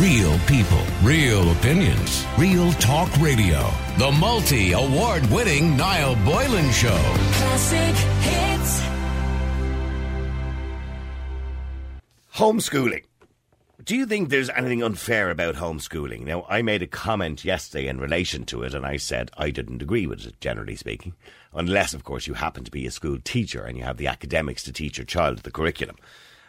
Real people, real opinions, real talk radio. The multi award winning Niall Boylan Show. Classic hits. Homeschooling. Do you think there's anything unfair about homeschooling? Now, I made a comment yesterday in relation to it, and I said I didn't agree with it, generally speaking, unless, of course, you happen to be a school teacher and you have the academics to teach your child the curriculum.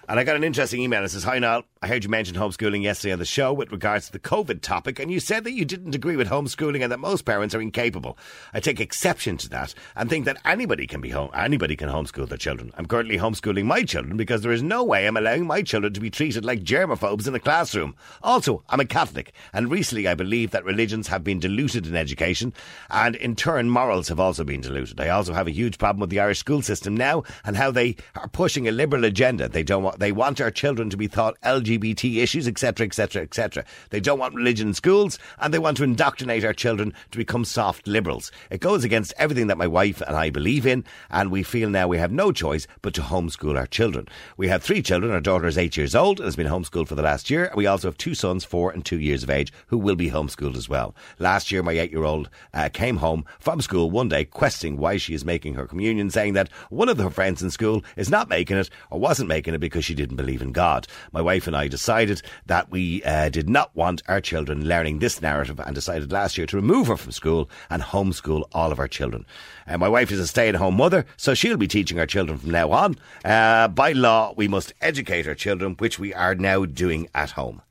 And I got an interesting email It says, Hi, Niall. I heard you mention homeschooling yesterday on the show with regards to the COVID topic, and you said that you didn't agree with homeschooling and that most parents are incapable. I take exception to that and think that anybody can be home, anybody can homeschool their children. I'm currently homeschooling my children because there is no way I'm allowing my children to be treated like germaphobes in a classroom. Also, I'm a Catholic, and recently I believe that religions have been diluted in education, and in turn, morals have also been diluted. I also have a huge problem with the Irish school system now and how they are pushing a liberal agenda. They don't want, they want our children to be taught LGBT issues, etc., etc., etc. They don't want religion in schools, and they want to indoctrinate our children to become soft liberals. It goes against everything that my wife and I believe in, and we feel now we have no choice but to homeschool our children. We have three children. Our daughter is eight years old and has been homeschooled for the last year. We also have two sons, four and two years of age, who will be homeschooled as well. Last year, my eight-year-old uh, came home from school one day questioning why she is making her communion, saying that one of her friends in school is not making it or wasn't making it because she didn't believe in God. My wife and I decided that we uh, did not want our children learning this narrative and decided last year to remove her from school and homeschool all of our children. Uh, my wife is a stay at home mother, so she'll be teaching our children from now on. Uh, by law, we must educate our children, which we are now doing at home.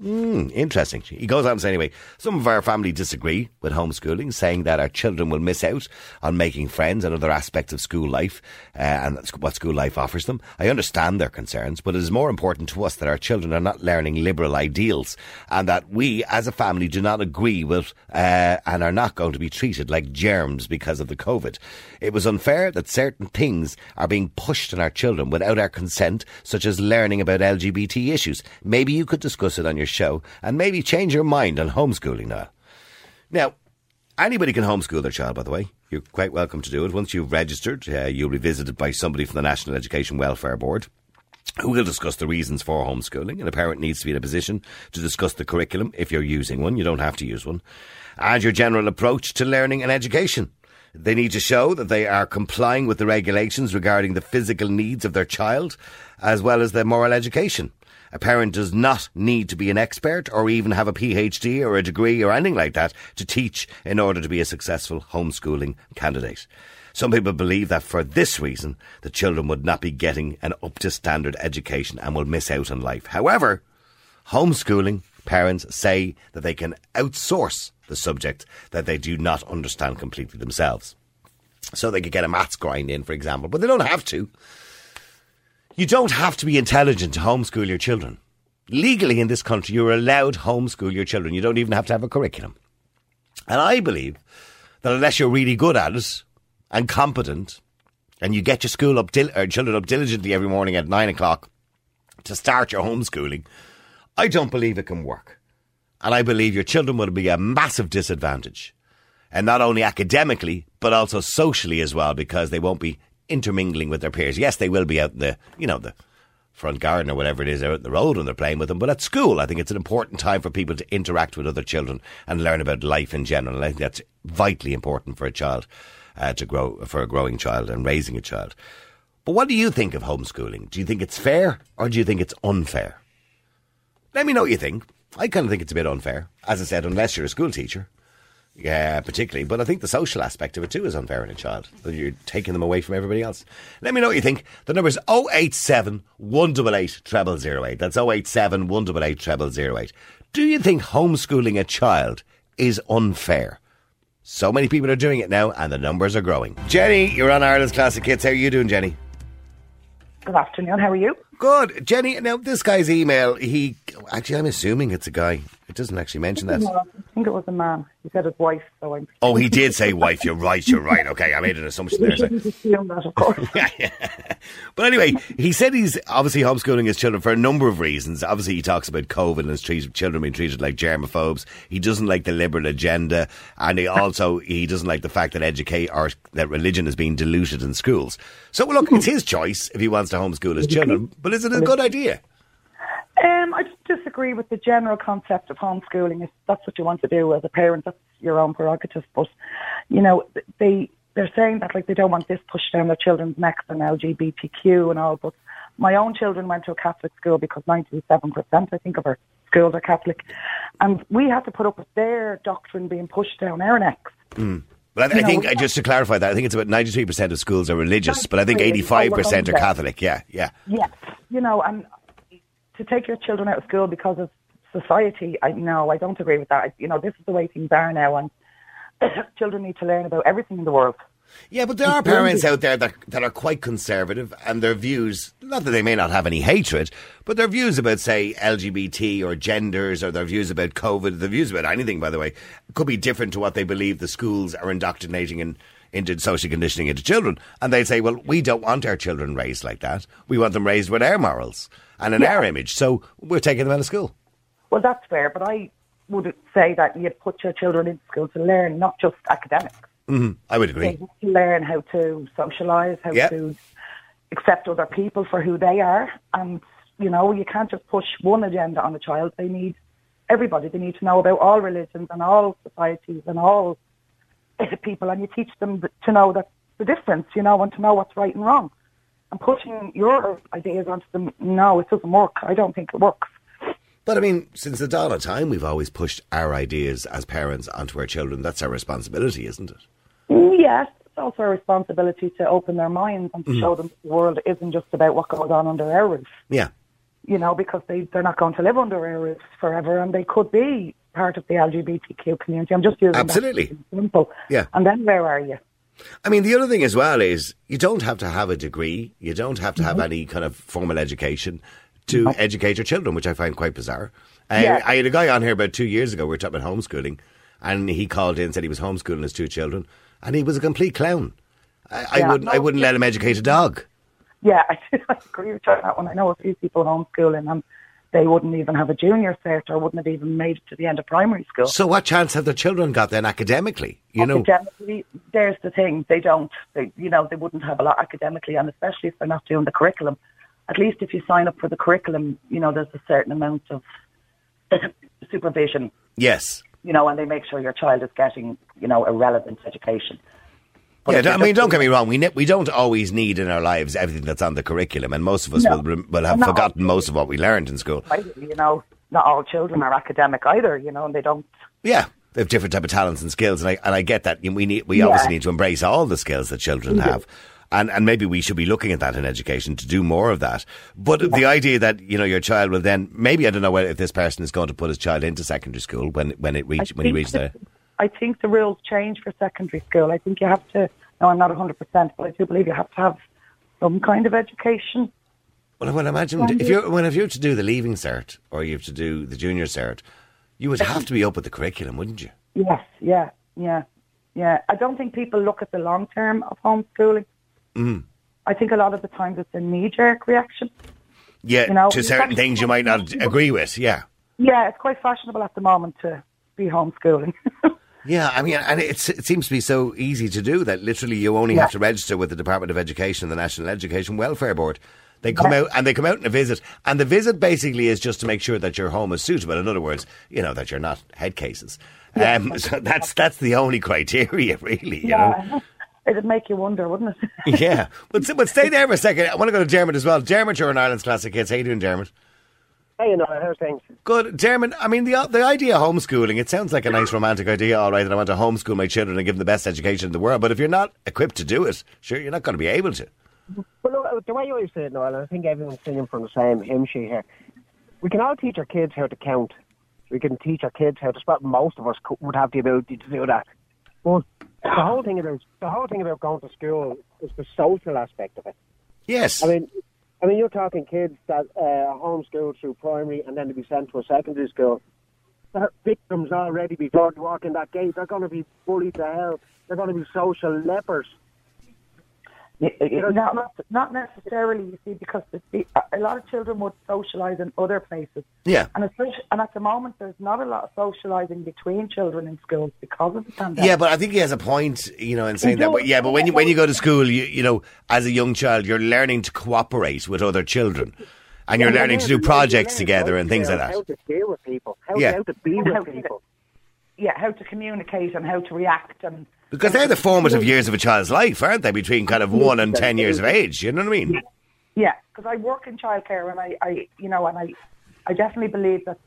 Hmm, interesting. He goes on to say anyway, some of our family disagree with homeschooling, saying that our children will miss out on making friends and other aspects of school life uh, and what school life offers them. I understand their concerns, but it is more important to us that our children are not learning liberal ideals and that we as a family do not agree with uh, and are not going to be treated like germs because of the COVID. It was unfair that certain things are being pushed on our children without our consent, such as learning about LGBT issues. Maybe you could discuss it on your show and maybe change your mind on homeschooling now. Now, anybody can homeschool their child, by the way. You're quite welcome to do it. Once you've registered, uh, you'll be visited by somebody from the National Education Welfare Board who will discuss the reasons for homeschooling. And a parent needs to be in a position to discuss the curriculum if you're using one. You don't have to use one. And your general approach to learning and education. They need to show that they are complying with the regulations regarding the physical needs of their child as well as their moral education. A parent does not need to be an expert or even have a PhD or a degree or anything like that to teach in order to be a successful homeschooling candidate. Some people believe that for this reason, the children would not be getting an up to standard education and will miss out on life. However, homeschooling parents say that they can outsource the subject that they do not understand completely themselves. So they could get a maths grind in, for example, but they don't have to. You don't have to be intelligent to homeschool your children. Legally in this country, you're allowed to homeschool your children. You don't even have to have a curriculum. And I believe that unless you're really good at it and competent, and you get your school up, dil- or children up diligently every morning at nine o'clock to start your homeschooling, I don't believe it can work. And I believe your children will be a massive disadvantage. And not only academically, but also socially as well, because they won't be intermingling with their peers. Yes, they will be out in the, you know, the front garden or whatever it is out in the road when they're playing with them. But at school, I think it's an important time for people to interact with other children and learn about life in general. And I think that's vitally important for a child uh, to grow, for a growing child and raising a child. But what do you think of homeschooling? Do you think it's fair or do you think it's unfair? Let me know what you think. I kind of think it's a bit unfair. As I said, unless you're a school teacher. Yeah, particularly. But I think the social aspect of it too is unfair in a child. You're taking them away from everybody else. Let me know what you think. The number is 087 188 0008. That's 087 188 0008. Do you think homeschooling a child is unfair? So many people are doing it now and the numbers are growing. Jenny, you're on Ireland's Classic Hits. How are you doing, Jenny? Good afternoon. How are you? Good. Jenny, now this guy's email, he actually I'm assuming it's a guy. It doesn't actually mention that. I think it was a man. He said his wife, so I'm. Oh, he did say wife. You're right. You're right. Okay, I made an assumption there. So- that, of course. But anyway, he said he's obviously homeschooling his children for a number of reasons. Obviously, he talks about COVID and his children being treated like germaphobes. He doesn't like the liberal agenda, and he also he doesn't like the fact that educate or that religion is being diluted in schools. So, well, look, it's his choice if he wants to homeschool his children. But is it a good idea? Um, Um, I just disagree with the general concept of homeschooling. If that's what you want to do as a parent, that's your own prerogative. But you know, they they're saying that like they don't want this pushed down their children's necks and LGBTQ and all. But my own children went to a Catholic school because 97%, I think, of our schools are Catholic, and we had to put up with their doctrine being pushed down our necks. But I, I think know- uh, just to clarify that, I think it's about ninety three percent of schools are religious, but I think 93 eighty is five percent are Catholic. Yeah, yeah. Yes, you know, and to take your children out of school because of society, I no, I don't agree with that. I, you know, this is the way things are now, and children need to learn about everything in the world. Yeah, but there are parents out there that that are quite conservative, and their views, not that they may not have any hatred, but their views about, say, LGBT or genders, or their views about COVID, their views about anything, by the way, could be different to what they believe the schools are indoctrinating in, into social conditioning into children. And they say, well, we don't want our children raised like that. We want them raised with our morals and in our image. So we're taking them out of school. Well, that's fair, but I would say that you put your children in school to learn not just academics. Mm-hmm. I would agree. to learn how to socialise, how Yep. to accept other people for who they are, and you know you can't just push one agenda on a child. They need everybody. They need to know about all religions and all societies and all people, and you teach them to know that the difference, you know, and to know what's right and wrong. And pushing your ideas onto them, no, it doesn't work. I don't think it works. But I mean, since the dawn of time, we've always pushed our ideas as parents onto our children. That's our responsibility, isn't it? Yes, it's also a responsibility to open their minds and to mm. show them the world isn't just about what goes on under our roof. Yeah. you know, because they, they're not going to live under our roofs forever and they could be part of the LGBTQ community. I'm just using Absolutely. as. Yeah. And then where are you? I mean, the other thing as well is you don't have to have a degree, you don't have to have any kind of formal education to educate your children, which I find quite bizarre. Uh, Yeah. I had a guy on here about two years ago, we were talking about homeschooling, and he called in and said he was homeschooling his two children, and he was a complete clown. I, I wouldn't, I wouldn't let him educate a dog. Yeah, I, I agree with you on that one. I know a few people homeschooling and they wouldn't even have a junior cert or wouldn't have even made it to the end of primary school. So what chance have their children got then academically? You know, academically, there's the thing. They don't. They, you know, they wouldn't have a lot academically, and especially if they're not doing the curriculum. At least if you sign up for the curriculum, you know, there's a certain amount of supervision yes. you know, and they make sure your child is getting, you know, a relevant education. But Yeah, I mean, don't get me wrong. We ne- we don't always need in our lives everything that's on the curriculum, and most of us No. will rem- will have forgotten most of what we learned in school. You know, not all children are academic either, you know, and they don't. Yeah, they have different type of talents and skills, and I and I get that. We need we Yeah. obviously need to embrace all the skills that children have. And, and maybe we should be looking at that in education to do more of that. But the idea that you know your child will then maybe I don't know whether if this person is going to put his child into secondary school when when it reach I when he reaches there. I think the rules change for secondary school. I think you have to. No, I'm not 100, percent but I do believe you have to have some kind of education. Well, I well, imagine if you're when if you're to do the leaving cert or you have to do the junior cert, you would have to be up with the curriculum, wouldn't you? Yes, yeah, yeah, yeah. I don't think people look at the long term of homeschooling. Mm. I think a lot of the times it's a knee jerk reaction. Yeah, You know, to certain things you might not agree with. Yeah. Yeah, it's quite fashionable at the moment to be homeschooling. Yeah, I mean, and it's, it seems to be so easy to do that literally you only Yeah. have to register with the Department of Education, the National Education Welfare Board. They come Yeah. out and they come out on a visit, and the visit basically is just to make sure that your home is suitable. In other words, you know that you're not head cases. Um, so that's that's the only criteria, really. You know. yeah, it'd make you wonder, wouldn't it? yeah, but but stay there for a second. I want to go to Dermot as well. Dermot, you're an Ireland's classic hits. How you doing, Dermot? Hey, you know, how's things? Good, Dermot. I mean, the the idea of homeschooling. It sounds like a nice romantic idea, all right. That I want to homeschool my children and give them the best education in the world. But if you're not equipped to do it, sure, you're not going to be able to. Well, look, the way you always say it, Niall, and I think everyone's singing from the same hymn sheet here. We can all teach our kids how to count. We can teach our kids how to spot. Most of us would have the ability to do that. But the whole thing about the whole thing about going to school is the social aspect of it. Yes. I mean, I mean, you're talking kids that uh, are homeschooled through primary and then to be sent to a secondary school. They're victims already before they walk in that gate. They're going to be bullied to hell. They're going to be social lepers. Y- y- Not, not, not necessarily, you see, because the, the, a lot of children would socialise in other places. yeah. And, especially, and at the moment, there's not a lot of socialising between children in schools because of the pandemic. Yeah, but I think he has a point, you know, in saying that. does. But yeah, but when you when you go to school, you you know, as a young child, you're learning to cooperate with other children. and you're Yeah, learning to do projects together and things like that. How to deal with people. How, Yeah. how to be How with to- people. Yeah, how to communicate and how to react and Because they're the formative years of a child's life, aren't they? Between kind of one and ten years of age. You know what I mean? Yeah, because I work in childcare and I, I, you know, and I, I definitely believe that,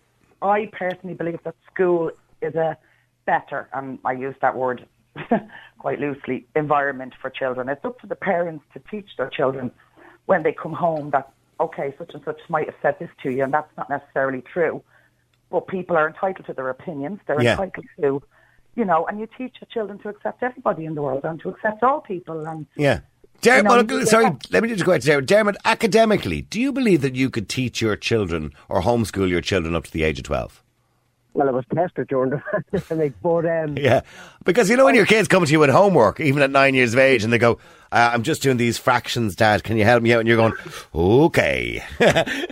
I personally believe that school is a better, and I use that word quite loosely, environment for children. It's up to the parents to teach their children when they come home that, okay, such and such might have said this to you, and that's not necessarily true. But people are entitled to their opinions. They're Yeah. entitled to, you know, and you teach your children to accept everybody in the world and to accept all people. And Yeah. Dermot, You know, well, yeah. sorry, let me just go back to Dermot. Dermot, academically, do you believe that you could teach your children or homeschool your children up to the age of 12? Well, I was tested during the pandemic, but um, Yeah. Because, you know, when your kids come to you with homework, even at nine years of age, and they go, uh, I'm just doing these fractions, Dad, can you help me out? And you're going, okay.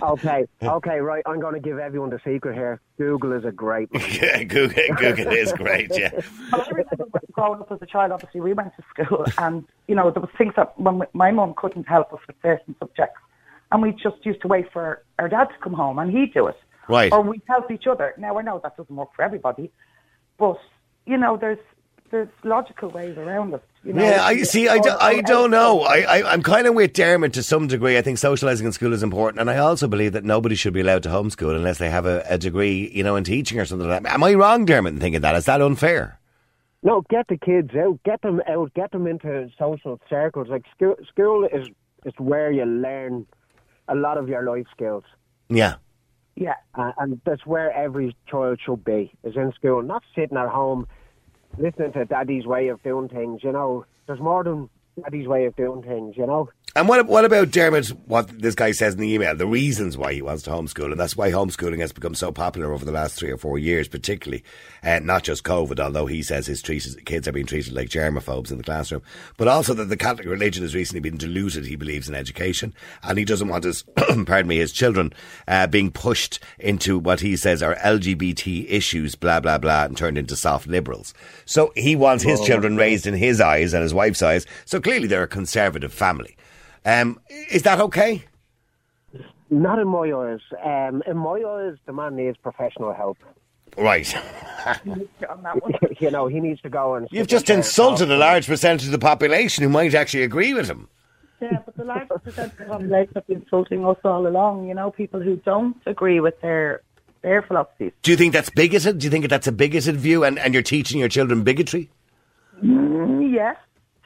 okay, okay, right. I'm going to give everyone the secret here. Google is a great. yeah, Google, Google is great, yeah. Well, I remember growing up as a child, obviously, we went to school and, you know, there was things that when we- my mum couldn't help us with certain subjects. And we just used to wait for our dad to come home and he'd do it. Right. Or we'd help each other. Now, I know that doesn't work for everybody, but, you know, there's there's logical ways around it. You know? Yeah, I see. I, do, I don't know. I, I I'm kind of with Dermot to some degree. I think socialising in school is important, and I also believe that nobody should be allowed to homeschool unless they have a, a degree, you know, in teaching or something like that. Am I wrong, Dermot, in thinking that? Is that unfair? No, get the kids out, get them out, get them into social circles. Like school, school is is where you learn a lot of your life skills, Yeah. Yeah. uh, and that's where every child should be. Is in school, not sitting at home listening to daddy's way of doing things. You know, there's more than daddy's way of doing things. You know. And what what about Dermot? What this guy says in the email, the reasons why he wants to homeschool, and that's why homeschooling has become so popular over the last three or four years, particularly, and not just COVID. Although he says his treated, kids are being treated like germaphobes in the classroom, but also that the Catholic religion has recently been diluted. He believes in education, and he doesn't want his, pardon me, his children uh, being pushed into what he says are LGBT issues, blah blah blah, and turned into soft liberals. So he wants his children raised in his eyes and his wife's eyes. So clearly they're a conservative family. Um, is that okay? Not in my eyes. Um, in my eyes, the man needs professional help. Right. On that one. you know, he needs to go and. You've just insulted a large percentage of the population who might actually agree with him. Yeah, but the large percentage of the population have been insulting us all along. You know, people who don't agree with their their philosophies. Do you think that's bigoted? Do you think that's a bigoted view and, and you're teaching your children bigotry? Yes,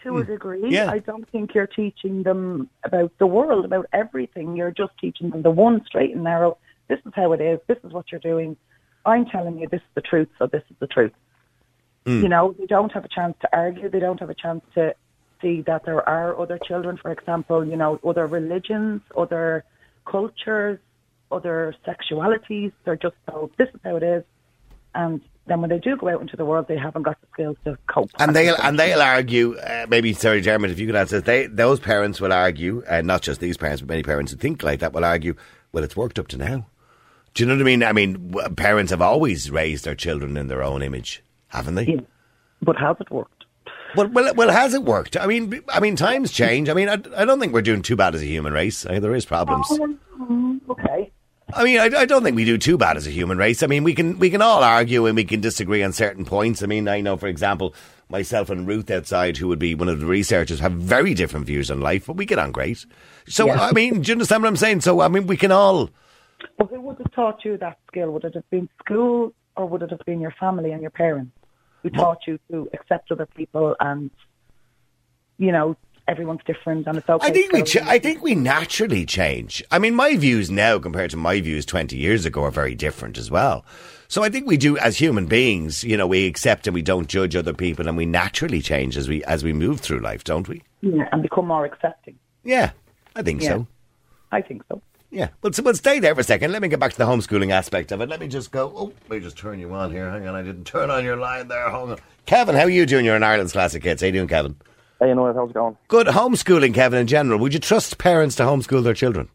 to a degree. Hmm. Yeah. I don't think you're teaching them about the world, about everything. You're just teaching them the one straight and narrow. This is how it is. This is what you're doing. I'm telling you, this is the truth. So this is the truth. Hmm. You know, they don't have a chance to argue. They don't have a chance to see that there are other children, for example, you know, other religions, other cultures, other sexualities. They're just told this is how it is. And then when they do go out into the world, they haven't got the skills to cope. And they'll and they'll argue. Uh, maybe sorry, Dermot, if you could answer. They those parents will argue, and not just these parents, but many parents who think like that will argue. Well, it's worked up to now. Do you know what I mean? I mean, parents have always raised their children in their own image, haven't they? Yeah. But has it worked? Well, well, well, has it worked? I mean, I mean, times change. I mean, I, I don't think we're doing too bad as a human race. I, mean, there is problems. Okay. I mean, I, I don't think we do too bad as a human race. I mean, we can we can all argue and we can disagree on certain points. I mean, I know, for example, myself and Ruth outside, who would be one of the researchers, have very different views on life, but we get on great. So, Yeah. I mean, do you understand what I'm saying? So, I mean, we can all. Well, who would have taught you that skill? Would it have been school or would it have been your family and your parents who taught you to accept other people and, you know, everyone's different and it's okay. I think we. I think we naturally change. I mean, my views now compared to my views 20 years ago are very different as well. So I think we do as human beings. You know, we accept and we don't judge other people, and we naturally change as we as we move through life, don't we? yeah, and become more accepting. Yeah, I think Yeah. so. I think so. Yeah, well, so, well, stay there for a second. Let me get back to the homeschooling aspect of it. Let me just go. Oh, let me just turn you on here. Hang on, I didn't turn on your line there. Hold on. Kevin, how are you doing? You're in Ireland's Classic Hits. How you doing, Kevin? Hey, you know how's it going? Good homeschooling, Kevin, in general. Would you trust parents to homeschool their children?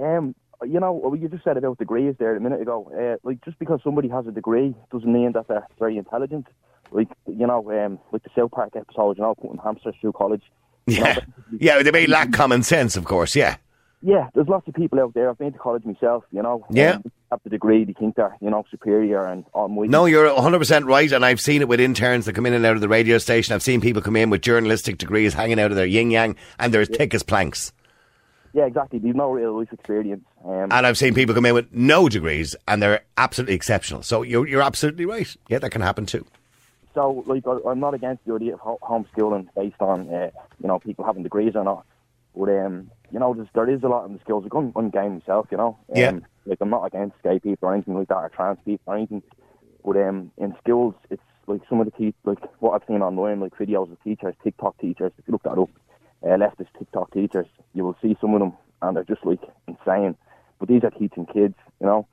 Um, you know, you just said about degrees there a minute ago. Uh, like, just because somebody has a degree doesn't mean that they're very intelligent. Like, you know, um, like the South Park episode, you know, putting hamsters through college. You know, Yeah. Yeah, they may lack common sense, of course, yeah. Yeah, there's lots of people out there. I've been to college myself, you know. Yeah. Um, have the degree, they think they're, you know, superior and almighty. No, you're 100% right, and I've seen it with interns that come in and out of the radio station. I've seen people come in with journalistic degrees hanging out of their yin yang, and they're as thick as planks. Yeah, exactly. They've no real life experience. Um, And I've seen people come in with no degrees, and they're absolutely exceptional. So you're, you're absolutely right. Yeah, that can happen too. so, like, I, I'm not against the idea of homeschooling based on, uh, you know, people having degrees or not. But, um, you know, there's, there is a lot in the skills. Like, I'm, I'm gay myself, you know. Um, Yeah. Like, I'm not against gay people or anything like that, or trans people or anything. But um, in skills, it's like some of the te- like what I've seen online, like videos of teachers, TikTok teachers. If you look that up, uh, leftist TikTok teachers, you will see some of them, and they're just like insane. But these are teaching kids, you know.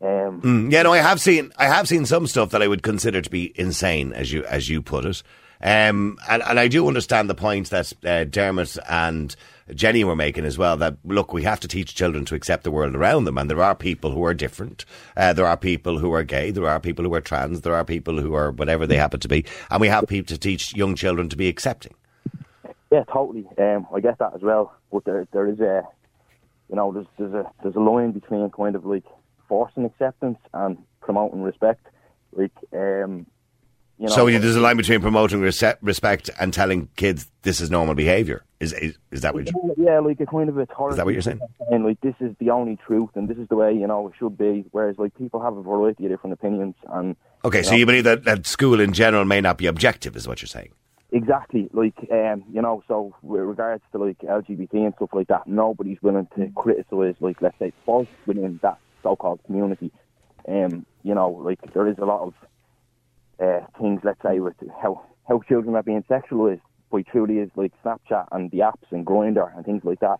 Um, Mm, yeah, no, I have seen I have seen some stuff that I would consider to be insane, as you as you put it. Um, and, and I do understand the point that uh, Dermot and Jenny were making as well. That look, we have to teach children to accept the world around them, and there are people who are different. Uh, there are people who are gay. There are people who are trans. There are people who are whatever they happen to be, and we have people to teach young children to be accepting. Yeah, totally. Um, I get that as well. But there, there is a, you know, there's there's a there's a line between kind of like forcing acceptance and promoting respect. Like, um, you know, so there's a line between promoting respect and telling kids this is normal behaviour. Is, is is that what you, yeah, like a kind of authority. is that what you're saying? And like this is the only truth, and this is the way you know it should be. Whereas like people have a variety of different opinions, and Okay, so you believe that, that school in general may not be objective, is what you're saying? Exactly, like um, you know. So with regards to like LGBT and stuff like that, nobody's willing to criticise, like let's say, faults within that so-called community. Um, you know, like there is a lot of uh, things, let's say, with how how children are being sexualised by truly is like Snapchat and the apps and Grindr and things like that.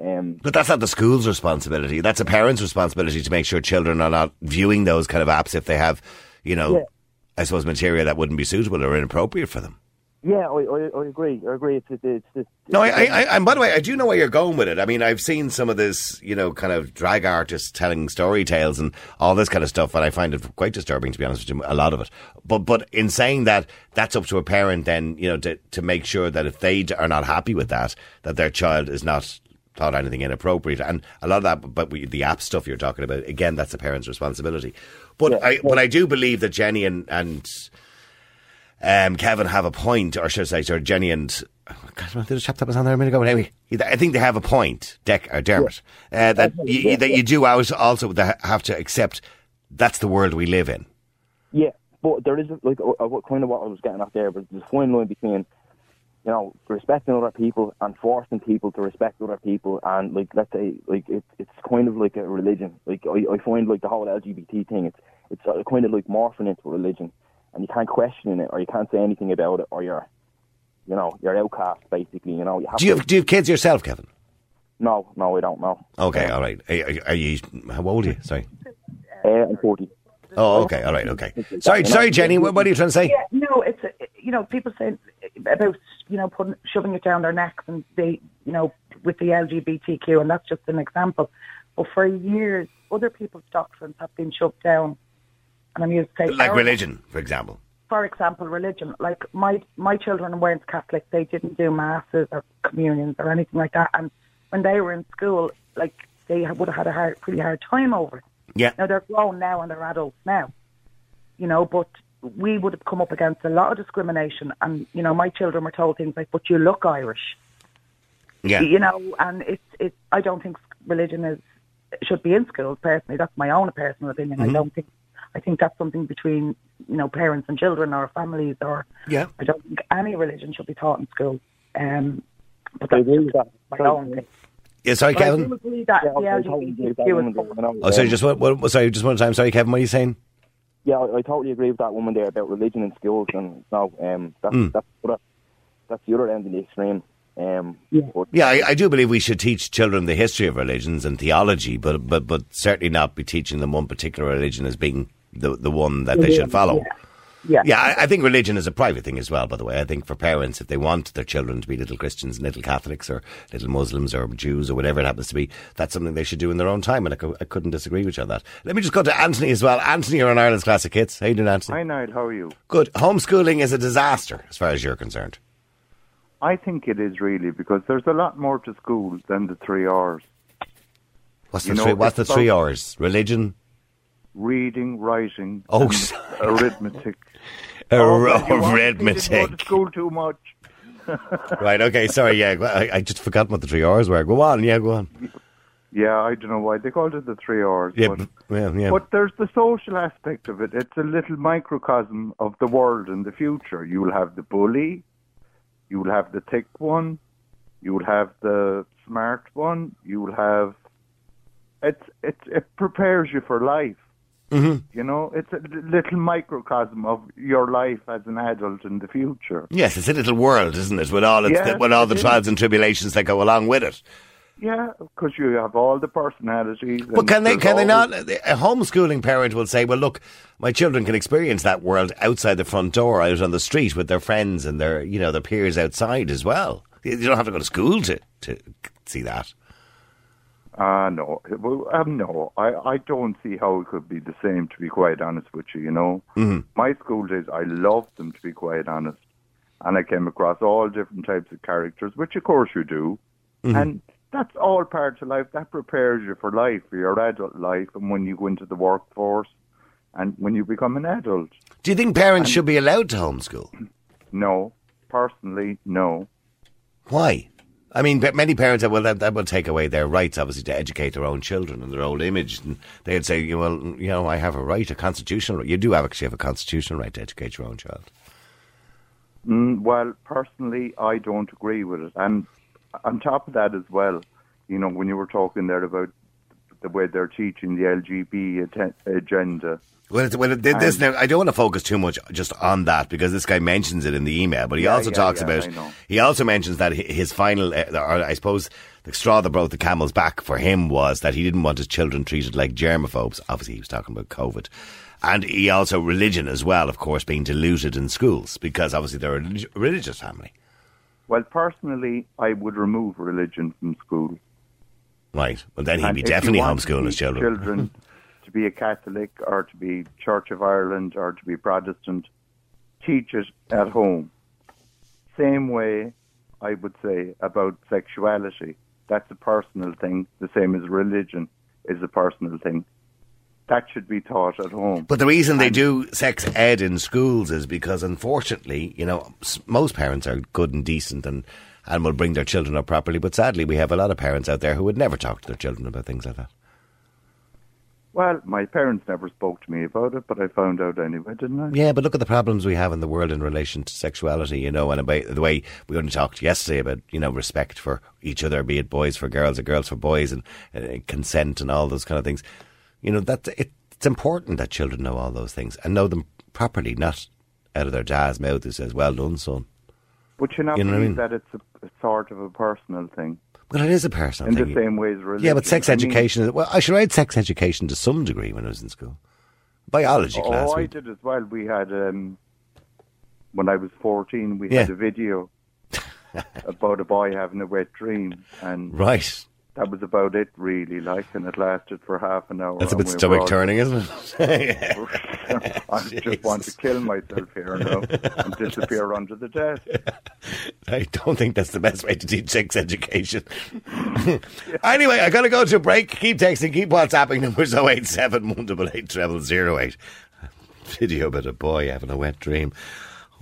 Um, But that's not the school's responsibility. That's a parent's responsibility to make sure children are not viewing those kind of apps if they have, you know, Yeah. I suppose material that wouldn't be suitable or inappropriate for them. Yeah, I, I, I agree. I agree. It's, it's, it's, it's No, I, I, I, and by the way, I do know where you're going with it. I mean, I've seen some of this, you know, kind of drag artists telling story tales and all this kind of stuff, and I find it quite disturbing, to be honest with you, a lot of it. But, but in saying that, that's up to a parent then, you know, to, to make sure that if they are not happy with that, that their child is not thought anything inappropriate. And a lot of that, but we, the app stuff you're talking about, again, that's a parent's responsibility. But Yeah. I, but I do believe that Jenny and, and um, Kevin have a point, or should I say, sorry, Jenny and oh, God, a chap that was on there a minute ago. But anyway, I think they have a point, Deck or Dermot, uh, that you, that you do always also have to accept that's the world we live in. Yeah, but there is like uh, what kind of what I was getting at there, but there's a fine line between you know respecting other people and forcing people to respect other people, and like let's say like it, it's kind of like a religion. Like I, I find like the whole LGBT thing, it's it's uh, kind of like morphing into a religion, and you can't question it or you can't say anything about it, or you're you know you're outcast basically. You know you have Do you to, have, do you have kids yourself, Kevin? no no I don't know. Okay, all right. Are, are- are you? How old are you? Sorry. Uh, I'm forty. Oh, okay, all right, okay. Sorry, sorry, Jenny. What, what are you trying to say? Yeah, no, it's you know people say about you know putting shoving it down their necks and they you know with the LGBTQ and that's just an example. But for years, other people's doctrines have been shoved down, and I'm used to say Like religion, for example. For example, religion. Like my my children weren't Catholic; they didn't do masses or communions or anything like that. And when they were in school, like they would have had a hard, pretty hard time over it. Yeah. Now they're grown now and they're adults now, you know. But we would have come up against a lot of discrimination, and you know, my children were told things like, "But you look Irish," Yeah. you know. And it's it. I don't think religion is should be in schools. Personally, that's my own personal opinion. Mm-hmm. I don't think. I think that's something between you know parents and children or families, or Yeah. I don't think any religion should be taught in school. Um, but I that's agree with that. my own thing. Yeah. Sorry, But I do Kevin. agree that Yeah, the I totally agree with that LGBTQ woman is there, you know, Oh, sorry. Just one. one sorry. Just one time. Sorry, Kevin. What are you saying? Yeah, I, I totally agree with that woman there about religion in schools, and no, um, that's Mm. that's the other, that's the other end of the extreme. Um, Yeah. but Yeah, I, I do believe we should teach children the history of religions and theology, but but but certainly not be teaching them one particular religion as being the the one that they should follow. Yeah. Yeah, I, I think religion is a private thing as well. By the way, I think for parents, if they want their children to be little Christians, and little Catholics, or little Muslims, or Jews, or whatever it happens to be, that's something they should do in their own time. And I, cou- I couldn't disagree with you on that. Let me just go to Anthony as well. Anthony, you're on Ireland's Classic Hits. How do you doing, Anthony? Hi, Niall. How are you? Good. Homeschooling is a disaster as far as you're concerned. I think it is really because there's a lot more to school than the three R's. What's You the know, three, what's the three about- R's? Religion? Reading, writing, Oh, arithmetic. Oh, well, you obviously Didn't go Arithmetic. to school too much. Right, okay, sorry, yeah. I, I just forgot what the three R's were. Go on, yeah, go on. Yeah, I don't know why they called it the three R's. Yeah, but, yeah, yeah. but there's the social aspect of it. It's a little microcosm of the world in the future. You will have the bully, you will have the thick one, you will have the smart one, you will have. It's it's it prepares you for life. Mhm. You know, it's a little microcosm of your life as an adult in the future. Yes, it's a little world, isn't it? With all its, Yes, with all the is. trials and tribulations that go along with it. Yeah, because you have all the personalities. But can they can they not? A homeschooling parent will say, "Well, look, my children can experience that world outside the front door, out on the street with their friends and their you know their peers outside as well. You don't have to go to school to to see that." Ah, no. Well, um, no, I, I don't see how it could be the same, to be quite honest with you, you know. Mhm. My school days, I loved them, to be quite honest. And I came across all different types of characters, which of course you do. And that's all part of life. That prepares you for life, for your adult life, and when you go into the workforce and when you become an adult. Do you think parents should be allowed to homeschool? No, personally, no. Why? I mean, many parents will that, that will take away their rights, obviously, to educate their own children and their own image, and they'd say, you well, you know, I have a right, a constitutional. right. You do actually have a constitutional right to educate your own child. Mm, well, personally, I don't agree with it. And on top of that as well, you know, when you were talking there about the way they're teaching the LGB agenda, Well, well, it, this now I don't want to focus too much just on that because this guy mentions it in the email, but he Yeah, also yeah, talks yeah, about. He also mentions that his final, uh, or I suppose, the straw that broke the camel's back for him was that he didn't want his children treated like germaphobes. Obviously, he was talking about COVID, and he also religion as well, of course, being diluted in schools because obviously they're a religious family, well, personally, I would remove religion from school. Right? Well, then he'd And be definitely homeschooling his children. children to be a Catholic or to be Church of Ireland or to be Protestant, teach it at home. Same way, I would say about sexuality. That's a personal thing, the same as religion is a personal thing. That should be taught at home. But the reason they do sex ed in schools is because, unfortunately, you know, most parents are good and decent and, and will bring their children up properly. But sadly, we have a lot of parents out there who would never talk to their children about things like that. Well, my parents never spoke to me about it, but I found out anyway, didn't I? Yeah, but look at the problems we have in the world in relation to sexuality, you know, and about the way we only talked yesterday about, you know, respect for each other, be it boys for girls or girls for boys, and uh, consent and all those kind of things. You know, that it, it's important that children know all those things and know them properly, not out of their dad's mouth who says, "Well done, son." But you not You know what I believe mean? that it's a, sort of a personal thing Well, it is a personal in thing. the same way as religion. Yeah, but sex I education. is well, I should read sex education to some degree when I was in school. Biology class. Oh, I did as well. We had um, when I was fourteen, we Yeah. had a video about a boy having a wet dream, and Right. That was about it, really. Like, and it lasted for half an hour. That's a bit we stomach turning, isn't it? I just want to kill myself here and now and disappear under the desk. I don't think that's the best way to teach sex education. anyway, I got to go to a break. Keep texting, keep WhatsApping. Numbers 087 188 0008. Video about a boy having a wet dream.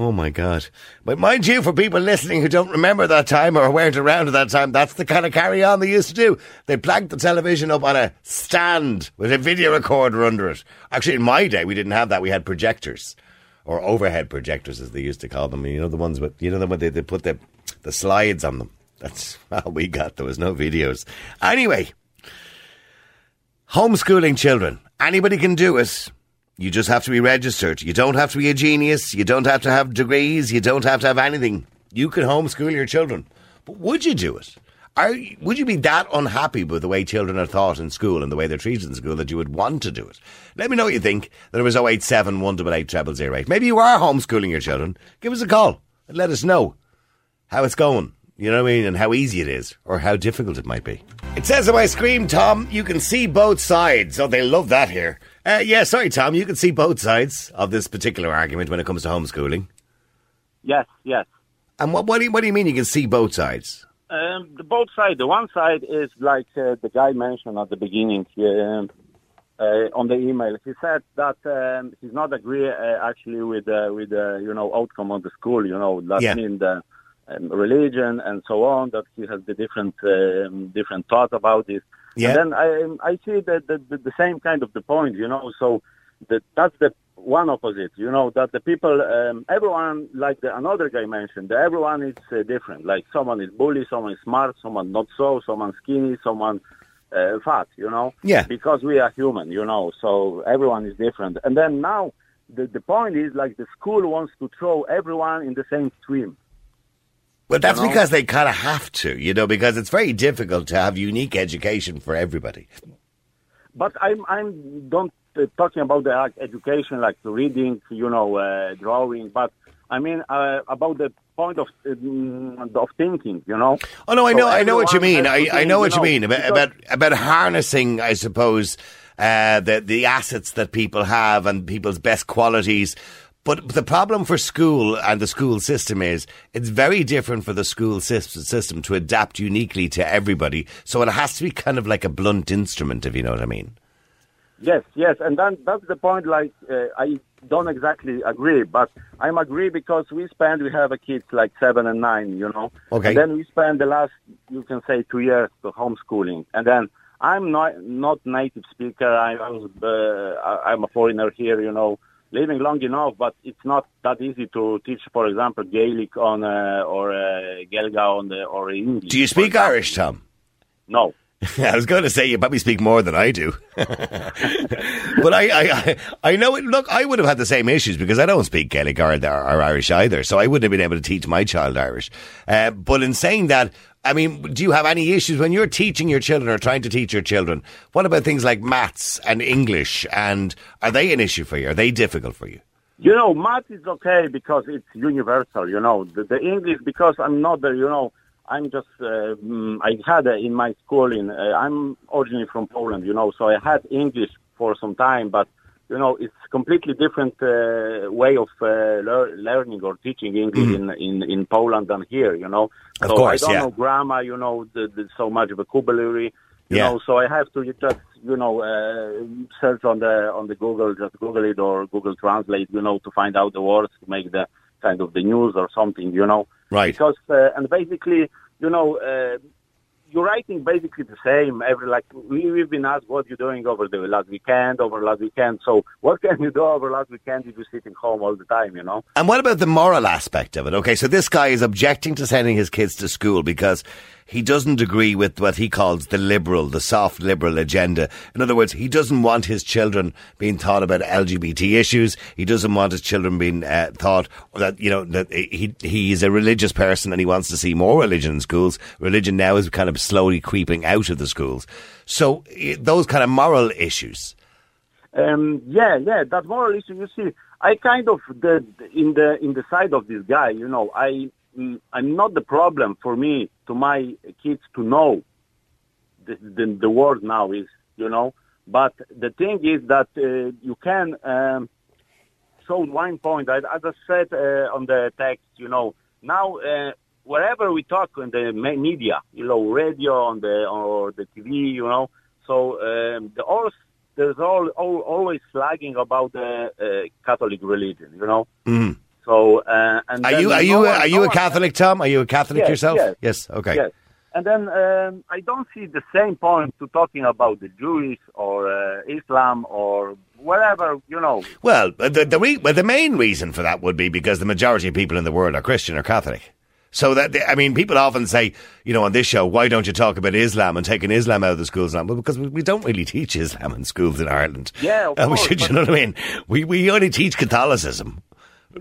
Oh my God. But mind you, for people listening who don't remember that time or weren't around at that time, that's the kind of carry on they used to do. They planked the television up on a stand with a video recorder under it. Actually, in my day, we didn't have that. We had projectors or overhead projectors, as they used to call them. You know, the ones with, you know, the one they, they put the, the slides on them. That's all we got. There was no videos. Anyway, homeschooling children. Anybody can do it. You just have to be registered. You don't have to be a genius. You don't have to have degrees. You don't have to have anything. You can homeschool your children. But would you do it? Are, would you be that unhappy with the way children are taught in school and the way they're treated in school that you would want to do it? Let me know what you think. There was 087 188 0008. Maybe you are homeschooling your children. Give us a call and let us know how it's going. You know what I mean? And how easy it is or how difficult it might be. It says on my screen, Tom, you can see both sides. Oh, they love that here. Uh, yeah, sorry, Tom, you can see both sides of this particular argument when it comes to homeschooling. Yes, yes. And what, what, do you, what do you mean you can see both sides? Um, the both side. The one side is like uh, the guy mentioned at the beginning um, uh, on the email. He said that um, he's not agree uh, actually with uh, with uh, you know outcome of the school. You know that Yeah. mean the um, religion and so on. That he has the different um, different thought about this. Yeah. And then I I see that the, the, the same kind of the point. You know, so that that's the one opposite. You know that the people, um, everyone like the another guy mentioned, everyone is uh, different. Like someone is bully, someone is smart, someone not so, someone skinny, someone uh, fat. You know. Yeah. Because we are human. You know. So everyone is different. And then now the the point is like the school wants to throw everyone in the same stream. Well, that's You know? because they kind of have to, you know, because it's very difficult to have unique education for everybody. But I'm I'm don't uh, talking about the uh, education like reading, you know, uh, drawing. But I mean uh, about the point of um, of thinking, you know. Oh no, I So know, I know what you mean. I, to I know what you know, mean about about about harnessing, I suppose, uh, the the assets that people have and people's best qualities. But the problem for school and the school system is it's very different for the school system to adapt uniquely to everybody. So it has to be kind of like a blunt instrument, if you know what I mean. Yes, yes, and then that's the point. Like uh, I don't exactly agree, but I'm agree because we spend we have a kids like seven and nine, you know. Okay. And then we spend the last you can say two years to homeschooling, and then I'm not not native speaker. I, I was uh, I- I'm a foreigner here, you know, living long enough, but it's not that easy to teach, for example, Gaelic on uh, or uh, Gaeilge on the or English. Do you speak. Irish, Tom? No. I was going to say you probably speak more than I do, but I, I, I, I know it. Look, I would have had the same issues because I don't speak Gaelic or, or Irish either, so I wouldn't have been able to teach my child Irish. Uh, but in saying that, I mean, do you have any issues when you're teaching your children or trying to teach your children? What about things like maths and English? And are they an issue for you? Are they difficult for you? You know, math is okay because it's universal. You know, the, the English because I'm not the. You know, I'm just. Uh, mm, I had in my schooling. Uh, I'm originally from Poland. You know, so I had English for some time, but you know, it's completely different uh, way of uh, lear- learning or teaching English in, in in Poland than here. You know, Mm. Of so course, I don't yeah. know grammar. You know, the, the, so much vocabulary. You Yeah. know, so I have to just you know uh, search on the on the Google, just Google it or Google Translate. You know, to find out the words to make the kind of the news or something. You know, Right. because uh, and basically, you know, uh, you're writing basically the same every like we, we've been asked what you're doing over the last weekend, over last weekend. So what can you do over last weekend if you're sitting home all the time? You know. And what about the moral aspect of it? Okay, so this guy is objecting to sending his kids to school because he doesn't agree with what he calls the liberal, the soft liberal agenda. In other words, he doesn't want his children being taught about LGBT issues. He doesn't want his children being uh, taught that, you know, that he, he is a religious person and he wants to see more religion in schools. Religion now is kind of slowly creeping out of the schools. So eh, those kind of moral issues. Um, yeah, yeah, that moral issue. You see, I kind of the in the in the side of this guy. You know, I I'm not the problem for me to my kids to know the the, the word now is you know. But the thing is that uh, you can um, show one point. I, as I said uh, on the text, you know, now uh, wherever we talk in the media, you know, radio on the or the TV, you know, so um, the all there's all, all always flagging about the uh, Catholic religion, you know. Mm. So uh, and Are you are you are you a Catholic, Tom? Are you a Catholic Yes, yourself? yes. Okay. Yes. And then um, I don't see the same point to talking about the Jewish or uh, Islam or whatever, you know. Well, the the, re- well, the main reason for that would be because the majority of people in the world are Christian or Catholic. So that I mean, people often say, you know, on this show, why don't you talk about Islam and taking Islam out of the schools now? Well, because we, don't really teach Islam in schools in Ireland. Yeah, of Uh, we course, should, you know what I mean? We we only teach Catholicism,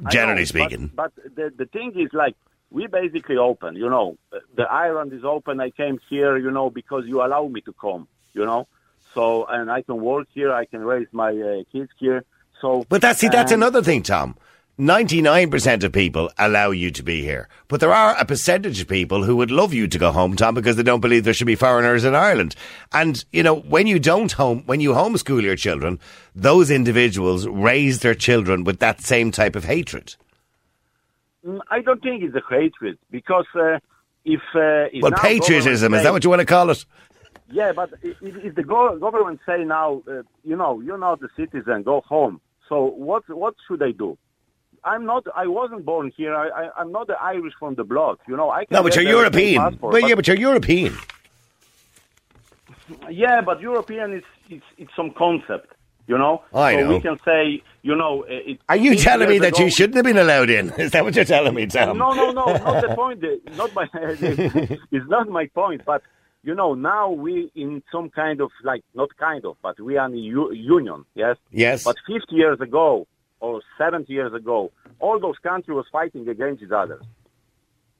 generally know, speaking. But, but the the thing is, like, we basically open. You know, the island is open. I came here, you know, because you allow me to come. You know, so and I can work here. I can raise my uh, kids here. So, But that's see, that's another thing, Tom. Ninety-nine percent of people allow you to be here, but there are a percentage of people who would love you to go home, Tom, because they don't believe there should be foreigners in Ireland. And you know, when you don't home, when you homeschool your children, those individuals raise their children with that same type of hatred. mm, I don't think it's a hatred because uh, if, uh, if Well, patriotism, is that what you want to call it? Yeah, but if, if the go- government say now, uh, you know, you're not the citizen, go home. So what what should they do? I'm not. I wasn't born here. I, I, I'm not the Irish from the blood. You know, I can No, but you're European. passport, Well, yeah, but you're European. yeah, but European is it's, it's some concept. You know, I so know. we can say, you know, uh, it, Are you telling me that ago- you shouldn't have been allowed in? Is that what you're telling me, Tom? No, no, no, not the point. Not my. it's not my point. But you know, now we in some kind of like not kind of, but we are in a u- union. Yes. Yes. But 50 years ago or 70 years ago, all those countries was fighting against each other.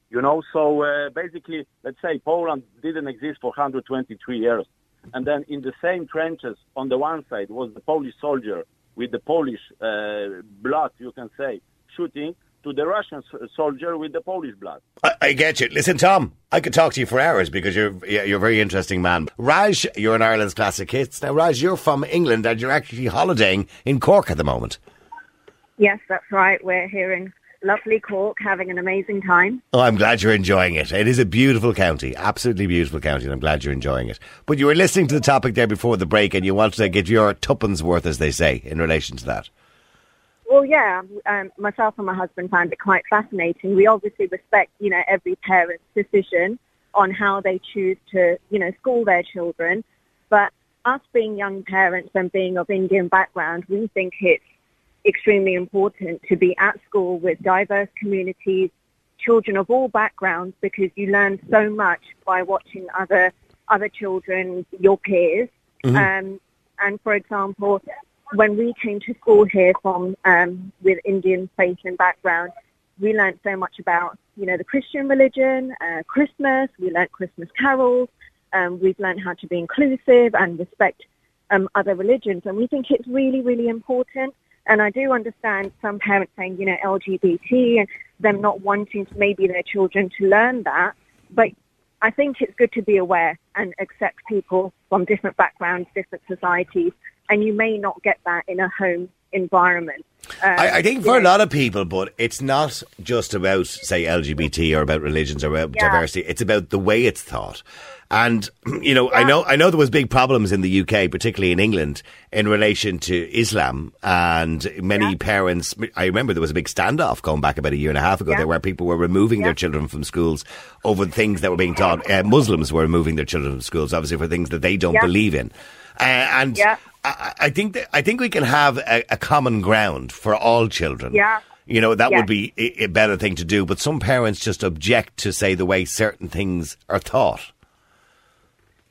You know, so uh, basically, let's say Poland didn't exist for 123 years, and then in the same trenches on the one side was the Polish soldier with the Polish uh, blood, you can say, shooting to the Russian soldier with the Polish blood. I, I get you. Listen, Tom, I could talk to you for hours because you're you're a very interesting man. Raj, you're in Ireland's classic hits. Now, Raj, you're from England and you're actually holidaying in Cork at the moment. Yes, that's right. We're here in lovely Cork having an amazing time. Oh, I'm glad you're enjoying it. It is a beautiful county, absolutely beautiful county, and I'm glad you're enjoying it. But you were listening to the topic there before the break, and you wanted to get your tuppence worth, as they say, in relation to that. Well, yeah, um, myself and my husband found it quite fascinating. We obviously respect, you know, every parent's decision on how they choose to, you know, school their children. But us being young parents and being of Indian background, we think it's extremely important to be at school with diverse communities, children of all backgrounds, because you learn so much by watching other other children, your peers. Um, and for example, when we came to school here from um, with Indian faith and background, we learned so much about you know the Christian religion, uh, Christmas. We learned Christmas carols. Um, we've learned how to be inclusive and respect um, other religions, and we think it's really, really important. And I do understand some parents saying, you know, LGBT and them not wanting maybe their children to learn that, but I think it's good to be aware and accept people from different backgrounds, different societies, and you may not get that in a home environment. Um, I, I think for a lot of people, but it's not just about, say, LGBT or about religions or about Yeah. diversity. It's about the way it's taught. And you know, I know, I know there was big problems in the UK, particularly in England, in relation to Islam, and many Yeah. parents. I remember there was a big standoff going back about a year and a half ago Yeah. there, where people were removing their children from schools over things that were being taught. Uh, Muslims were removing their children from schools, obviously for things that they don't Yeah. believe in. Uh, and Yeah. I, I think that, I think we can have a, a common ground for all children. Yeah. You know, that Yeah. would be a, a better thing to do. But some parents just object to, say, the way certain things are taught.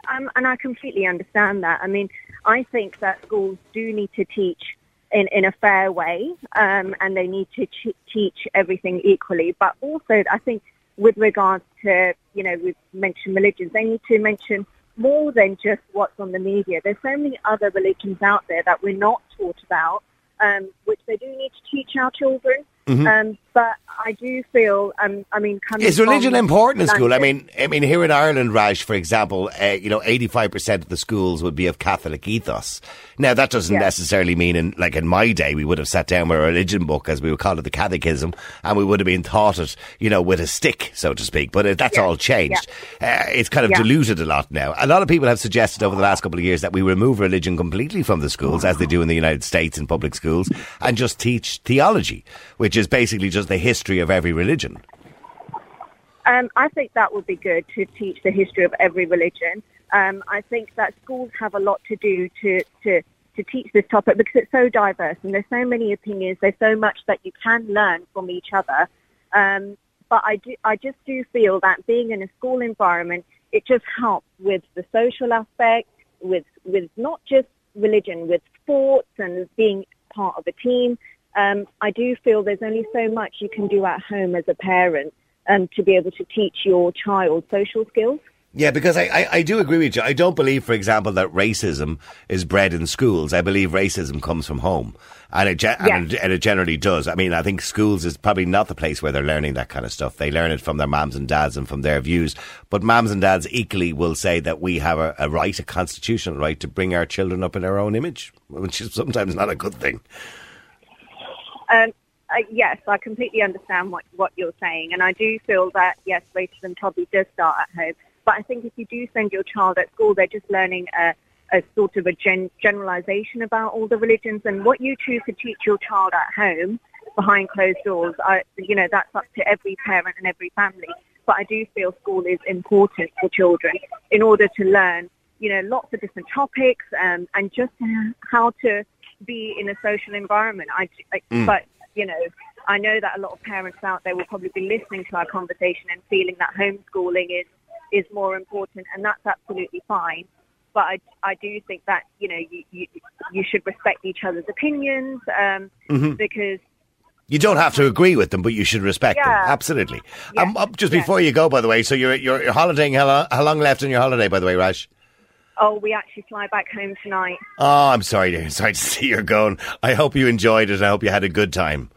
Um, and I completely understand that. I mean, I think that schools do need to teach in, in a fair way, um, and they need to ch- teach everything equally. But also, I think with regards to, you know, we've mentioned religions, they need to mention more than just what's on the media. There's so many other religions out there that we're not taught about, um, which they do need to teach our children. Um, but I do feel, um, I mean, Is religion important in school? I mean, I mean, here in Ireland, Raj, for example, uh, you know, eighty-five percent of the schools would be of Catholic ethos. Now, that doesn't Yeah. necessarily mean, in like in my day, we would have sat down with a religion book, as we would call it, the Catechism, and we would have been taught it, you know, with a stick, so to speak. But uh, that's Yeah. all changed. Uh, it's kind of diluted a lot now. A lot of people have suggested over the last couple of years that we remove religion completely from the schools, as they do in the United States in public schools, and just teach theology, which is basically just the history of every religion. Um, I think that would be good to teach the history of every religion. Um, I think that schools have a lot to do to, to, to teach this topic because it's so diverse and there's so many opinions. There's so much that you can learn from each other. Um, but I, do, I just do feel that being in a school environment, it just helps with the social aspect, with, with not just religion, with sports and being part of a team. Um, I do feel there's only so much you can do at home as a parent um, to be able to teach your child social skills. Yeah, because I, I, I do agree with you. I don't believe, for example, that racism is bred in schools. I believe racism comes from home. And it, ge- and, it, and it generally does. I mean, I think schools is probably not the place where they're learning that kind of stuff. They learn it from their moms and dads and from their views. But moms and dads equally will say that we have a, a right, a constitutional right, to bring our children up in our own image, which is sometimes not a good thing. Um, uh, yes, I completely understand what, what you're saying, and I do feel that yes, racism probably does start at home. But I think if you do send your child at school, they're just learning a, a sort of a gen- generalization about all the religions, and what you choose to teach your child at home behind closed doors, I, you know, that's up to every parent and every family. But I do feel school is important for children in order to learn, you know, lots of different topics um, and just how to be in a social environment. I, I Mm. but you know, I know that a lot of parents out there will probably be listening to our conversation and feeling that homeschooling is is more important, and that's absolutely fine. But I, I do think that you know you, you you should respect each other's opinions um, Mhm. because You don't have to agree with them, but you should respect them. Yeah. Absolutely. Um, uh, just before you go, by the way, so you're you're, you're holidaying. How long, how long left on your holiday, by the way, Raj? Oh we actually fly back home tonight. Oh, I'm sorry. Sorry to see you're going. I hope you enjoyed it. I hope you had a good time.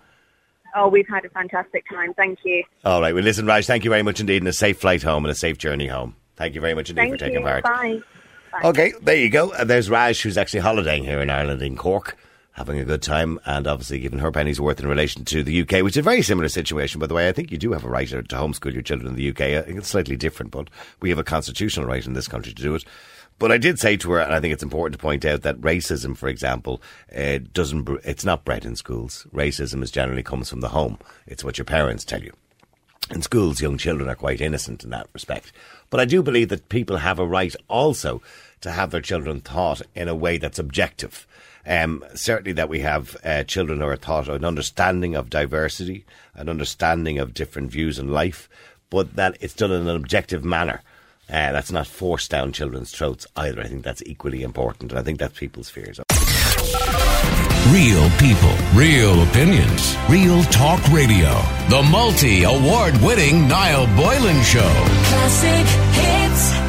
Oh, we've had a fantastic time. Thank you. All right. Well, listen, Raj. Thank you very much indeed, and a safe flight home and a safe journey home. Thank you very much indeed Thank for taking you. part. Bye. Okay, there you go. Uh, there's Raj, who's actually holidaying here in Ireland, in Cork, having a good time, and obviously giving her pennies worth in relation to the UK, which is a very similar situation, by the way. I think you do have a right to to homeschool your children in the UK. I think it's slightly different, but we have a constitutional right in this country to do it. But I did say to her, and I think it's important to point out that racism, for example, uh, doesn't it's not bred in schools. Racism is generally comes from the home. It's what your parents tell you. In schools, young children are quite innocent in that respect. But I do believe that people have a right also to have their children taught in a way that's objective. Um, certainly, that we have uh, children who are taught an understanding of diversity, an understanding of different views in life, but that it's done in an objective manner. Uh, that's not forced down children's throats either. I think that's equally important, and I think that's people's fears. Real people, real opinions, real talk radio. The multi award winning Niall Boylan Show. Classic hits.